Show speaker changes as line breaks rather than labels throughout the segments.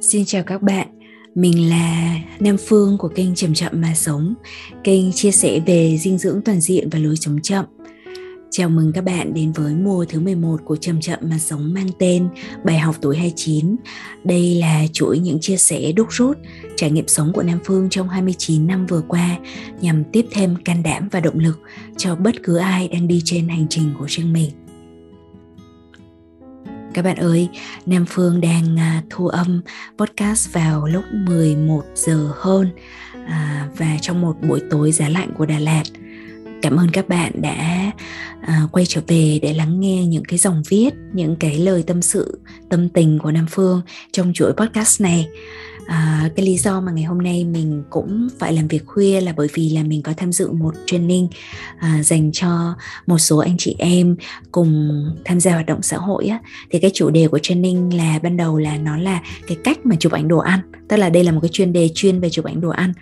Xin chào các bạn, mình là Nam Phương của kênh Chậm Chậm Mà Sống, kênh chia sẻ về dinh dưỡng toàn diện và lối sống chậm. Chào mừng các bạn đến với mùa thứ 11 của Chậm Chậm Mà Sống mang tên Bài học tuổi 29. Đây là chuỗi những chia sẻ đúc rút trải nghiệm sống của Nam Phương trong 29 năm vừa qua nhằm tiếp thêm can đảm và động lực cho bất cứ ai đang đi trên hành trình của riêng mình. Các bạn ơi, Nam Phương đang à, thu âm podcast vào lúc 11 giờ hơn à, và trong một buổi tối giá lạnh của Đà Lạt. Cảm ơn các bạn đã à, quay trở về để lắng nghe những cái dòng viết, những cái lời tâm sự, tâm tình của Nam Phương trong chuỗi podcast này à, cái lý do mà ngày hôm nay mình cũng phải làm việc khuya là bởi vì là mình có tham dự một training à, dành cho một số anh chị em cùng tham gia hoạt động xã hội á. Thì cái chủ đề của training là ban đầu là nó là cái cách mà chụp ảnh đồ ăn tức là đây là một cái chuyên đề chuyên về chụp ảnh đồ ăn.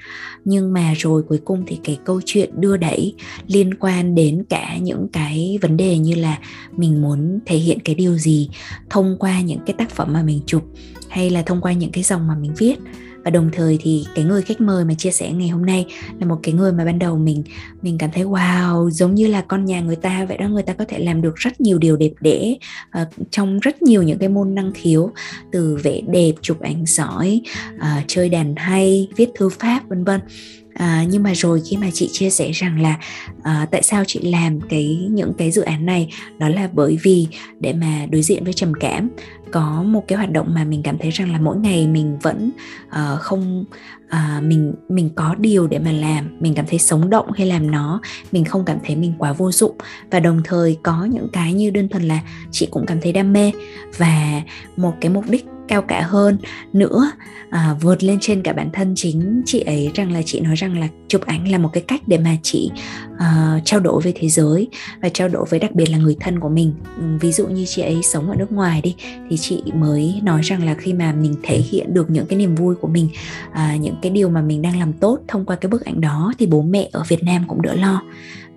Nhưng mà rồi cuối cùng thì cái câu chuyện đưa đẩy liên quan đến cả những cái vấn đề như là mình muốn thể hiện cái điều gì thông qua những cái tác phẩm mà mình chụp hay là thông qua những cái dòng mà mình viết. Và đồng thời thì cái người khách mời mà chia sẻ ngày hôm nay là một cái người mà ban đầu mình mình cảm thấy wow giống như là con nhà người ta. Vậy đó người ta có thể làm được rất nhiều điều đẹp đẽ uh, trong rất nhiều những cái môn năng khiếu từ vẽ đẹp chụp ảnh giỏi uh, chơi đàn hay viết thư pháp vân vân à, nhưng mà rồi khi mà chị chia sẻ rằng là à, tại sao chị làm cái những cái dự án này đó là bởi vì để mà đối diện với trầm cảm có một cái hoạt động mà mình cảm thấy rằng là mỗi ngày mình vẫn uh, không uh, mình mình có điều để mà làm mình cảm thấy sống động khi làm nó mình không cảm thấy mình quá vô dụng. Và đồng thời có những cái như đơn thuần là chị cũng cảm thấy đam mê. Và một cái mục đích cao cả hơn nữa à, vượt lên trên cả bản thân chính chị ấy rằng là chị nói rằng là chụp ảnh là một cái cách để mà chị uh, trao đổi với thế giới và trao đổi với đặc biệt là người thân của mình. Ừ, ví dụ như chị ấy sống ở nước ngoài đi thì chị mới nói rằng là khi mà mình thể hiện được những cái niềm vui của mình uh, những cái điều mà mình đang làm tốt thông qua cái bức ảnh đó thì bố mẹ ở Việt Nam cũng đỡ lo.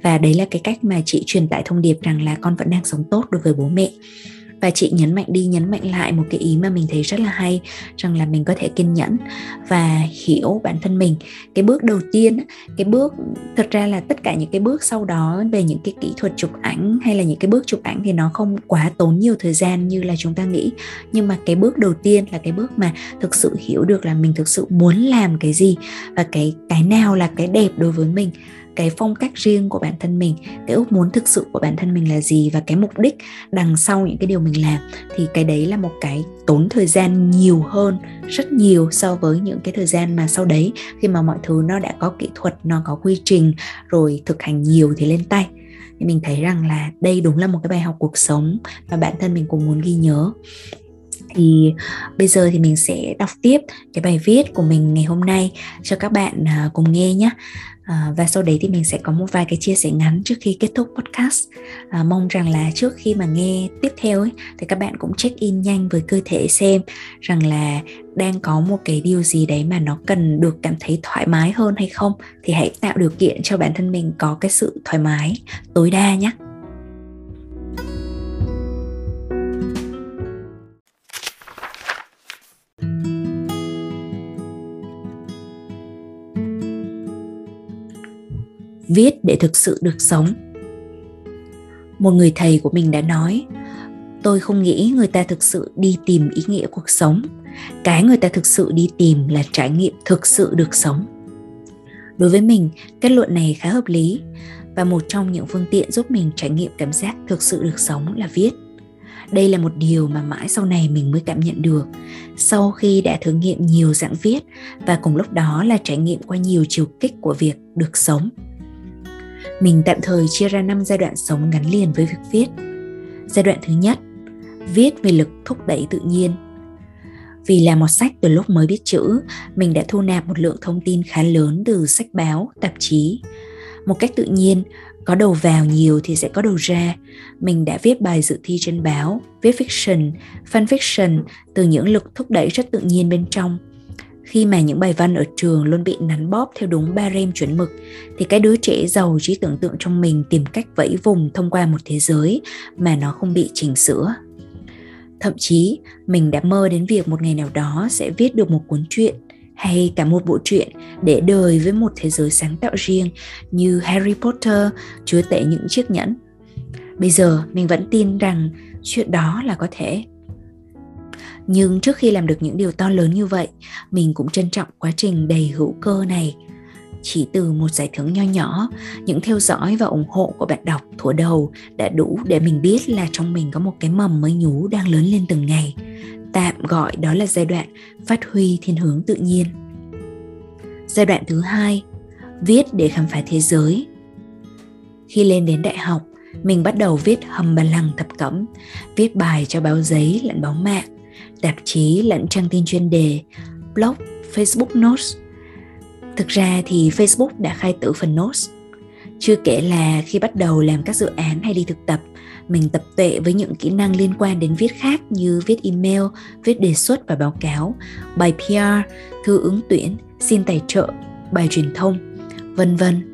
Và đấy là cái cách mà chị truyền tải thông điệp rằng là con vẫn đang sống tốt đối với bố mẹ và chị nhấn mạnh đi, nhấn mạnh lại một cái ý mà mình thấy rất là hay, rằng là mình có thể kiên nhẫn và hiểu bản thân mình. Cái bước đầu tiên cái bước, thật ra là tất cả những cái bước sau đó về những cái kỹ thuật chụp ảnh hay là những cái bước chụp ảnh thì nó không quá tốn nhiều thời gian như là chúng ta nghĩ. Nhưng mà cái bước đầu tiên là cái bước mà thực sự hiểu được là mình thực sự muốn làm cái gì và cái cái nào là cái đẹp đối với mình cái phong cách riêng của bản thân mình, cái ước muốn thực sự của bản thân mình là gì và cái mục đích đằng sau những cái điều mình làm, thì cái đấy là một cái tốn thời gian nhiều hơn, rất nhiều so với những cái thời gian mà sau đấy, khi mà mọi thứ nó đã có kỹ thuật, nó có quy trình rồi thực hành nhiều thì lên tay. Thì mình thấy rằng là đây đúng là một cái bài học cuộc sống mà bản thân mình cũng muốn ghi nhớ. Thì bây giờ thì mình sẽ đọc tiếp cái bài viết của mình ngày hôm nay cho các bạn à, cùng nghe nhé à, và sau đấy thì mình sẽ có một vài cái chia sẻ ngắn trước khi kết thúc podcast. À, mong rằng là trước khi mà nghe tiếp theo ấy thì các bạn cũng check in nhanh với cơ thể xem rằng là đang có một cái điều gì đấy mà nó cần được cảm thấy thoải mái hơn hay không. Thì hãy tạo điều kiện cho bản thân mình có cái sự thoải mái tối đa nhé. Viết để thực sự được sống. Một người thầy của mình đã nói, tôi không nghĩ người ta thực sự đi tìm ý nghĩa cuộc sống. Cái người ta thực sự đi tìm là trải nghiệm thực sự được sống. Đối với mình, kết luận này khá hợp lý và một trong những phương tiện giúp mình trải nghiệm cảm giác thực sự được sống là viết. Đây là một điều mà mãi sau này mình mới cảm nhận được sau khi đã thử nghiệm nhiều dạng viết và cùng lúc đó là trải nghiệm qua nhiều chiều kích của việc được sống mình tạm thời chia ra 5 giai đoạn sống gắn liền với việc viết. Giai đoạn thứ nhất, viết về lực thúc đẩy tự nhiên. Vì là một sách từ lúc mới biết chữ, mình đã thu nạp một lượng thông tin khá lớn từ sách báo, tạp chí. Một cách tự nhiên, có đầu vào nhiều thì sẽ có đầu ra. Mình đã viết bài dự thi trên báo, viết fiction, fan fiction từ những lực thúc đẩy rất tự nhiên bên trong – khi mà những bài văn ở trường luôn bị nắn bóp theo đúng ba rem chuẩn mực, thì cái đứa trẻ giàu trí tưởng tượng trong mình tìm cách vẫy vùng thông qua một thế giới mà nó không bị chỉnh sửa Thậm chí, mình đã mơ đến việc một ngày nào đó sẽ viết được một cuốn truyện hay cả một bộ truyện để đời với một thế giới sáng tạo riêng như Harry Potter chúa tể những chiếc nhẫn. Bây giờ mình vẫn tin rằng chuyện đó là có thể. Nhưng trước khi làm được những điều to lớn như vậy, mình cũng trân trọng quá trình đầy hữu cơ này. Chỉ từ một giải thưởng nho nhỏ những theo dõi và ủng hộ của bạn đọc thủa đầu đã đủ để mình biết là trong mình có một cái mầm mới nhú đang lớn lên từng ngày. Tạm gọi đó là giai đoạn phát huy thiên hướng tự nhiên. Giai đoạn thứ hai viết để khám phá thế giới. Khi lên đến đại học mình bắt đầu viết hầm bà lằng thập cẩm viết bài cho báo giấy lẫn báo mạng tạp chí lẫn trang tin chuyên đề blog facebook notes Thực ra thì Facebook đã khai tử phần Notes. Chưa kể là khi bắt đầu làm các dự án hay đi thực tập, mình tập tuệ với những kỹ năng liên quan đến viết khác như viết email, viết đề xuất và báo cáo, bài PR, thư ứng tuyển, xin tài trợ, bài truyền thông, vân vân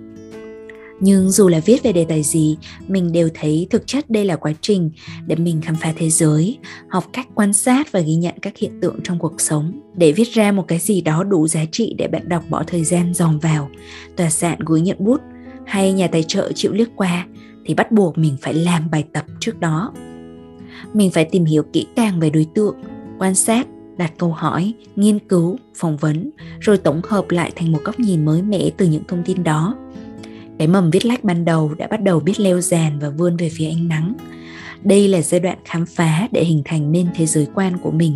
nhưng dù là viết về đề tài gì, mình đều thấy thực chất đây là quá trình để mình khám phá thế giới, học cách quan sát và ghi nhận các hiện tượng trong cuộc sống. Để viết ra một cái gì đó đủ giá trị để bạn đọc bỏ thời gian dòm vào, tòa soạn gửi nhận bút hay nhà tài trợ chịu liếc qua thì bắt buộc mình phải làm bài tập trước đó. Mình phải tìm hiểu kỹ càng về đối tượng, quan sát, đặt câu hỏi, nghiên cứu, phỏng vấn, rồi tổng hợp lại thành một góc nhìn mới mẻ từ những thông tin đó cái mầm viết lách ban đầu đã bắt đầu biết leo dàn và vươn về phía ánh nắng. Đây là giai đoạn khám phá để hình thành nên thế giới quan của mình.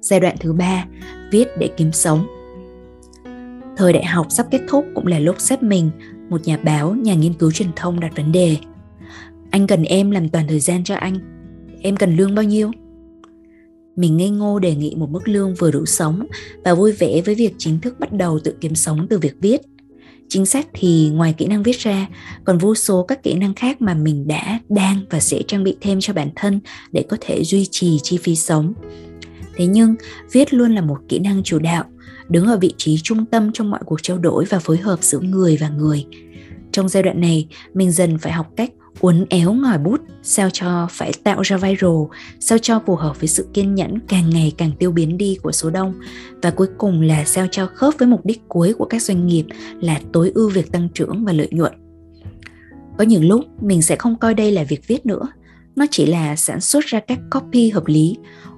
Giai đoạn thứ ba, viết để kiếm sống. Thời đại học sắp kết thúc cũng là lúc sếp mình, một nhà báo, nhà nghiên cứu truyền thông đặt vấn đề. Anh cần em làm toàn thời gian cho anh. Em cần lương bao nhiêu? Mình ngây ngô đề nghị một mức lương vừa đủ sống và vui vẻ với việc chính thức bắt đầu tự kiếm sống từ việc viết – chính xác thì ngoài kỹ năng viết ra, còn vô số các kỹ năng khác mà mình đã, đang và sẽ trang bị thêm cho bản thân để có thể duy trì chi phí sống. Thế nhưng, viết luôn là một kỹ năng chủ đạo, đứng ở vị trí trung tâm trong mọi cuộc trao đổi và phối hợp giữa người và người. Trong giai đoạn này, mình dần phải học cách uốn éo ngòi bút, sao cho phải tạo ra viral, sao cho phù hợp với sự kiên nhẫn càng ngày càng tiêu biến đi của số đông. Và cuối cùng là sao cho khớp với mục đích cuối của các doanh nghiệp là tối ưu việc tăng trưởng và lợi nhuận. Có những lúc mình sẽ không coi đây là việc viết nữa, nó chỉ là sản xuất ra các copy hợp lý,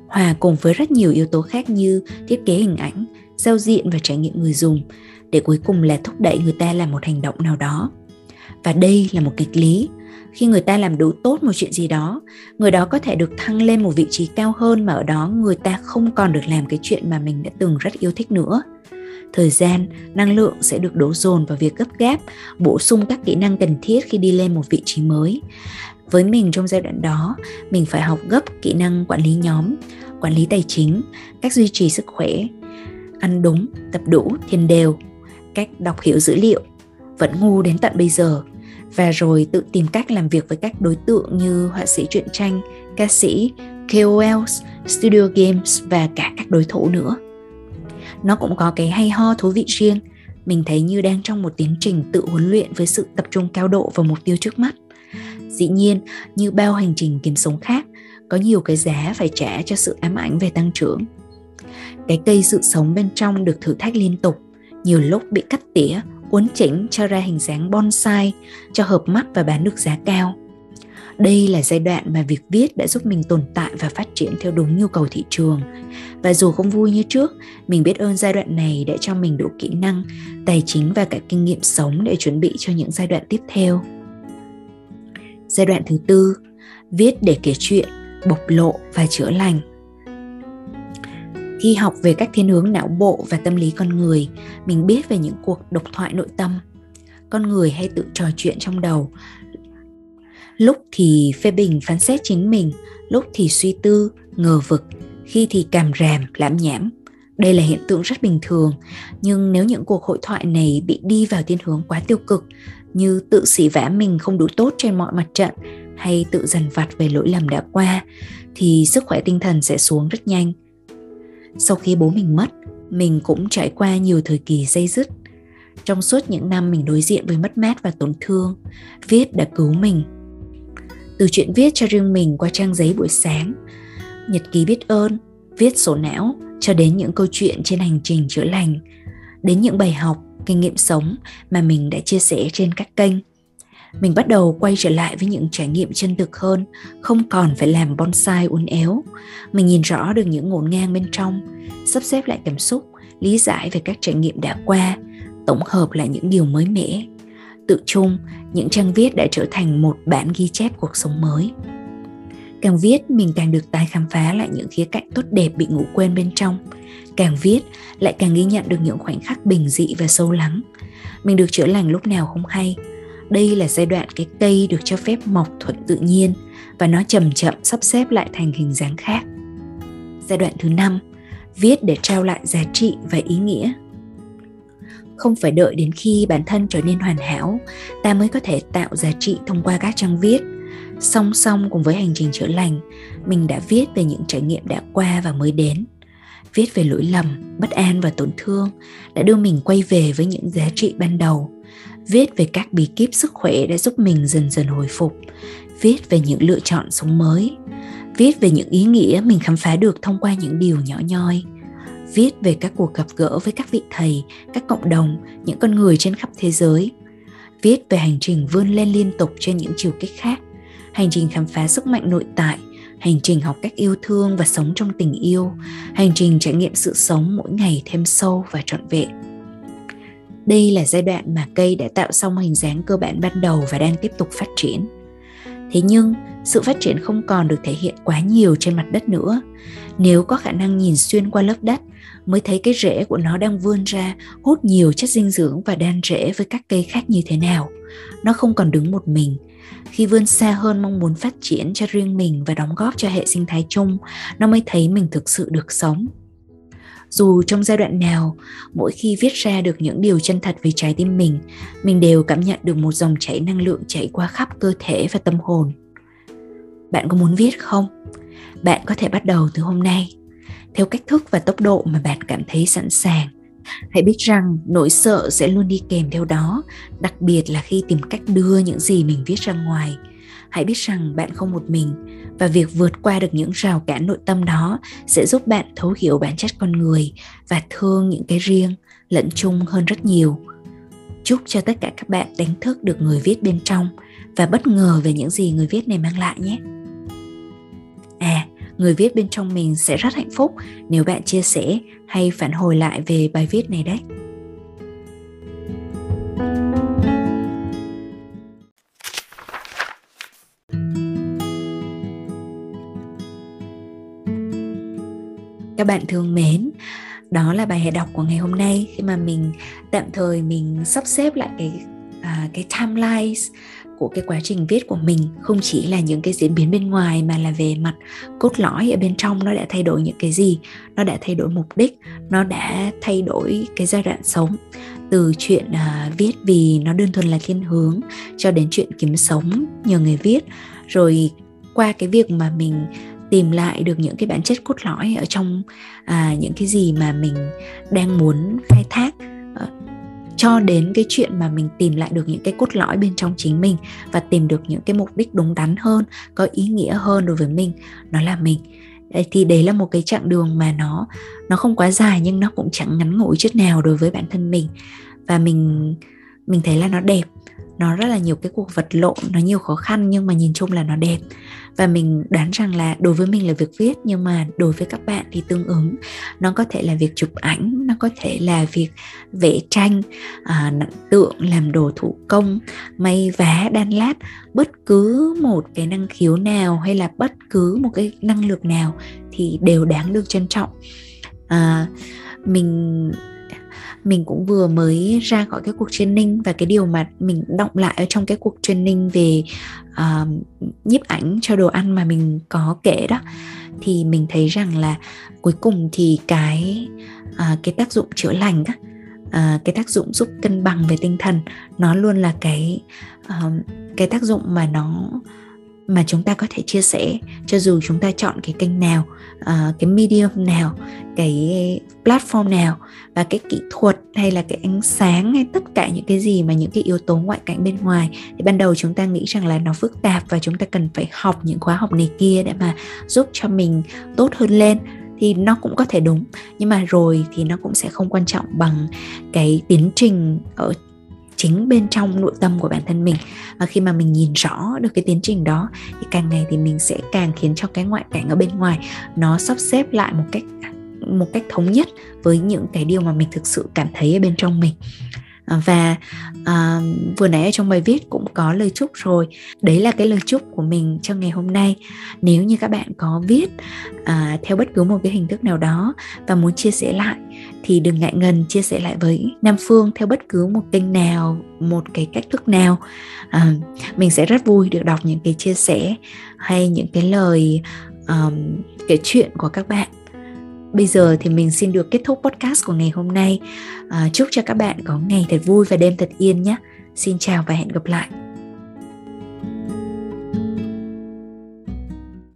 hòa cùng với rất nhiều yếu tố khác như thiết kế hình ảnh, giao diện và trải nghiệm người dùng, để cuối cùng là thúc đẩy người ta làm một hành động nào đó. Và đây là một kịch lý khi người ta làm đủ tốt một chuyện gì đó, người đó có thể được thăng lên một vị trí cao hơn mà ở đó người ta không còn được làm cái chuyện mà mình đã từng rất yêu thích nữa. Thời gian, năng lượng sẽ được đổ dồn vào việc gấp gáp, bổ sung các kỹ năng cần thiết khi đi lên một vị trí mới. Với mình trong giai đoạn đó, mình phải học gấp kỹ năng quản lý nhóm, quản lý tài chính, cách duy trì sức khỏe, ăn đúng, tập đủ, thiền đều, cách đọc hiểu dữ liệu, vẫn ngu đến tận bây giờ và rồi tự tìm cách làm việc với các đối tượng như họa sĩ truyện tranh, ca sĩ, KOLs, studio games và cả các đối thủ nữa. Nó cũng có cái hay ho thú vị riêng, mình thấy như đang trong một tiến trình tự huấn luyện với sự tập trung cao độ vào mục tiêu trước mắt. Dĩ nhiên, như bao hành trình kiếm sống khác, có nhiều cái giá phải trả cho sự ám ảnh về tăng trưởng. Cái cây sự sống bên trong được thử thách liên tục, nhiều lúc bị cắt tỉa uốn chỉnh cho ra hình dáng bonsai cho hợp mắt và bán được giá cao. Đây là giai đoạn mà việc viết đã giúp mình tồn tại và phát triển theo đúng nhu cầu thị trường. Và dù không vui như trước, mình biết ơn giai đoạn này đã cho mình đủ kỹ năng, tài chính và cả kinh nghiệm sống để chuẩn bị cho những giai đoạn tiếp theo. Giai đoạn thứ tư, viết để kể chuyện, bộc lộ và chữa lành khi học về các thiên hướng não bộ và tâm lý con người, mình biết về những cuộc độc thoại nội tâm. Con người hay tự trò chuyện trong đầu. Lúc thì phê bình phán xét chính mình, lúc thì suy tư, ngờ vực, khi thì càm ràm, lãm nhảm. Đây là hiện tượng rất bình thường, nhưng nếu những cuộc hội thoại này bị đi vào thiên hướng quá tiêu cực, như tự xỉ vả mình không đủ tốt trên mọi mặt trận, hay tự dằn vặt về lỗi lầm đã qua, thì sức khỏe tinh thần sẽ xuống rất nhanh sau khi bố mình mất, mình cũng trải qua nhiều thời kỳ dây dứt. Trong suốt những năm mình đối diện với mất mát và tổn thương, viết đã cứu mình. Từ chuyện viết cho riêng mình qua trang giấy buổi sáng, nhật ký biết ơn, viết sổ não cho đến những câu chuyện trên hành trình chữa lành, đến những bài học, kinh nghiệm sống mà mình đã chia sẻ trên các kênh mình bắt đầu quay trở lại với những trải nghiệm chân thực hơn, không còn phải làm bonsai uốn éo. Mình nhìn rõ được những ngổn ngang bên trong, sắp xếp lại cảm xúc, lý giải về các trải nghiệm đã qua, tổng hợp lại những điều mới mẻ. Tự chung, những trang viết đã trở thành một bản ghi chép cuộc sống mới. Càng viết, mình càng được tái khám phá lại những khía cạnh tốt đẹp bị ngủ quên bên trong. Càng viết, lại càng ghi nhận được những khoảnh khắc bình dị và sâu lắng. Mình được chữa lành lúc nào không hay đây là giai đoạn cái cây được cho phép mọc thuận tự nhiên và nó chậm chậm sắp xếp lại thành hình dáng khác. Giai đoạn thứ năm, viết để trao lại giá trị và ý nghĩa. Không phải đợi đến khi bản thân trở nên hoàn hảo, ta mới có thể tạo giá trị thông qua các trang viết. Song song cùng với hành trình chữa lành, mình đã viết về những trải nghiệm đã qua và mới đến. Viết về lỗi lầm, bất an và tổn thương đã đưa mình quay về với những giá trị ban đầu viết về các bí kíp sức khỏe đã giúp mình dần dần hồi phục, viết về những lựa chọn sống mới, viết về những ý nghĩa mình khám phá được thông qua những điều nhỏ nhoi, viết về các cuộc gặp gỡ với các vị thầy, các cộng đồng, những con người trên khắp thế giới, viết về hành trình vươn lên liên tục trên những chiều kích khác, hành trình khám phá sức mạnh nội tại, hành trình học cách yêu thương và sống trong tình yêu, hành trình trải nghiệm sự sống mỗi ngày thêm sâu và trọn vẹn đây là giai đoạn mà cây đã tạo xong hình dáng cơ bản ban đầu và đang tiếp tục phát triển. Thế nhưng, sự phát triển không còn được thể hiện quá nhiều trên mặt đất nữa. Nếu có khả năng nhìn xuyên qua lớp đất, mới thấy cái rễ của nó đang vươn ra, hút nhiều chất dinh dưỡng và đan rễ với các cây khác như thế nào. Nó không còn đứng một mình. Khi vươn xa hơn mong muốn phát triển cho riêng mình và đóng góp cho hệ sinh thái chung, nó mới thấy mình thực sự được sống dù trong giai đoạn nào, mỗi khi viết ra được những điều chân thật về trái tim mình mình đều cảm nhận được một dòng chảy năng lượng chảy qua khắp cơ thể và tâm hồn. Bạn có muốn viết không? Bạn có thể bắt đầu từ hôm nay. Theo cách thức và tốc độ mà bạn cảm thấy sẵn sàng. Hãy biết rằng nỗi sợ sẽ luôn đi kèm theo đó, đặc biệt là khi tìm cách đưa những gì mình viết ra ngoài hãy biết rằng bạn không một mình, và việc vượt qua được những rào cản nội tâm đó sẽ giúp bạn thấu hiểu bản chất con người và thương những cái riêng, lẫn chung hơn rất nhiều. Chúc cho tất cả các bạn đánh thức được người viết bên trong và bất ngờ về những gì người viết này mang lại nhé. À người viết bên trong mình sẽ rất hạnh phúc nếu bạn chia sẻ hay phản hồi lại về bài viết này đấy. Các bạn thương mến. Đó là bài hè đọc của ngày hôm nay. Khi mà mình tạm thời mình sắp xếp lại cái à, cái timeline của cái quá trình viết của mình không chỉ là những cái diễn biến bên ngoài mà là về mặt cốt lõi ở bên trong nó đã thay đổi những cái gì nó đã thay đổi mục đích nó đã thay đổi cái giai đoạn sống. Từ chuyện uh, viết vì nó đơn thuần là thiên hướng cho đến chuyện kiếm sống nhờ người viết. Rồi qua cái việc mà mình tìm lại được những cái bản chất cốt lõi ở trong à, những cái gì mà mình đang muốn khai thác. À, cho đến cái chuyện mà mình tìm lại được những cái cốt lõi bên trong chính mình và tìm được những cái mục đích đúng đắn hơn có ý nghĩa hơn đối với mình nó là mình. Thì đấy là một cái chặng đường mà nó nó không quá dài nhưng nó cũng chẳng ngắn ngủi chút nào đối với bản thân mình. Và mình mình thấy là nó đẹp nó rất là nhiều cái cuộc vật lộn nó nhiều khó khăn nhưng mà nhìn chung là nó đẹp. Và mình đoán rằng là đối với mình là việc viết nhưng mà đối với các bạn thì tương ứng. Nó có thể là việc chụp ảnh nó có thể là việc vẽ tranh à, nặng tượng làm đồ thủ công may vá đan lát. Bất cứ một cái năng khiếu nào hay là bất cứ một cái năng lực nào thì đều đáng được trân trọng. À, mình mình cũng vừa mới ra khỏi cái cuộc training và cái điều mà mình động lại ở trong cái cuộc training về uh, nhiếp ảnh cho đồ ăn mà mình có kể đó thì mình thấy rằng là cuối cùng thì cái uh, cái tác dụng chữa lành á uh, cái tác dụng giúp cân bằng về tinh thần nó luôn là cái uh, cái tác dụng mà nó mà chúng ta có thể chia sẻ cho dù chúng ta chọn cái kênh nào uh, cái medium nào cái platform nào và cái kỹ thuật hay là cái ánh sáng hay tất cả những cái gì mà những cái yếu tố ngoại cảnh bên ngoài thì ban đầu chúng ta nghĩ rằng là nó phức tạp và chúng ta cần phải học những khóa học này kia để mà giúp cho mình tốt hơn lên thì nó cũng có thể đúng. Nhưng mà rồi thì nó cũng sẽ không quan trọng bằng cái tiến trình ở chính bên trong nội tâm của bản thân mình. Và khi mà mình nhìn rõ được cái tiến trình đó, thì càng ngày thì mình sẽ càng khiến cho cái ngoại cảnh ở bên ngoài nó sắp xếp lại một cách một cách thống nhất với những cái điều mà mình thực sự cảm thấy ở bên trong mình. À, và à, vừa nãy ở trong bài viết cũng có lời chúc rồi. Đấy là cái lời chúc của mình cho ngày hôm nay. Nếu như các bạn có viết à, theo bất cứ một cái hình thức nào đó và muốn chia sẻ lại thì đừng ngại ngần chia sẻ lại với nam phương theo bất cứ một kênh nào một cái cách thức nào. À, mình sẽ rất vui được đọc những cái chia sẻ hay những cái lời um, kể chuyện của các bạn bây giờ thì mình xin được kết thúc podcast của ngày hôm nay. À, chúc cho các bạn có ngày thật vui và đêm thật yên nhé. Xin chào và hẹn gặp lại.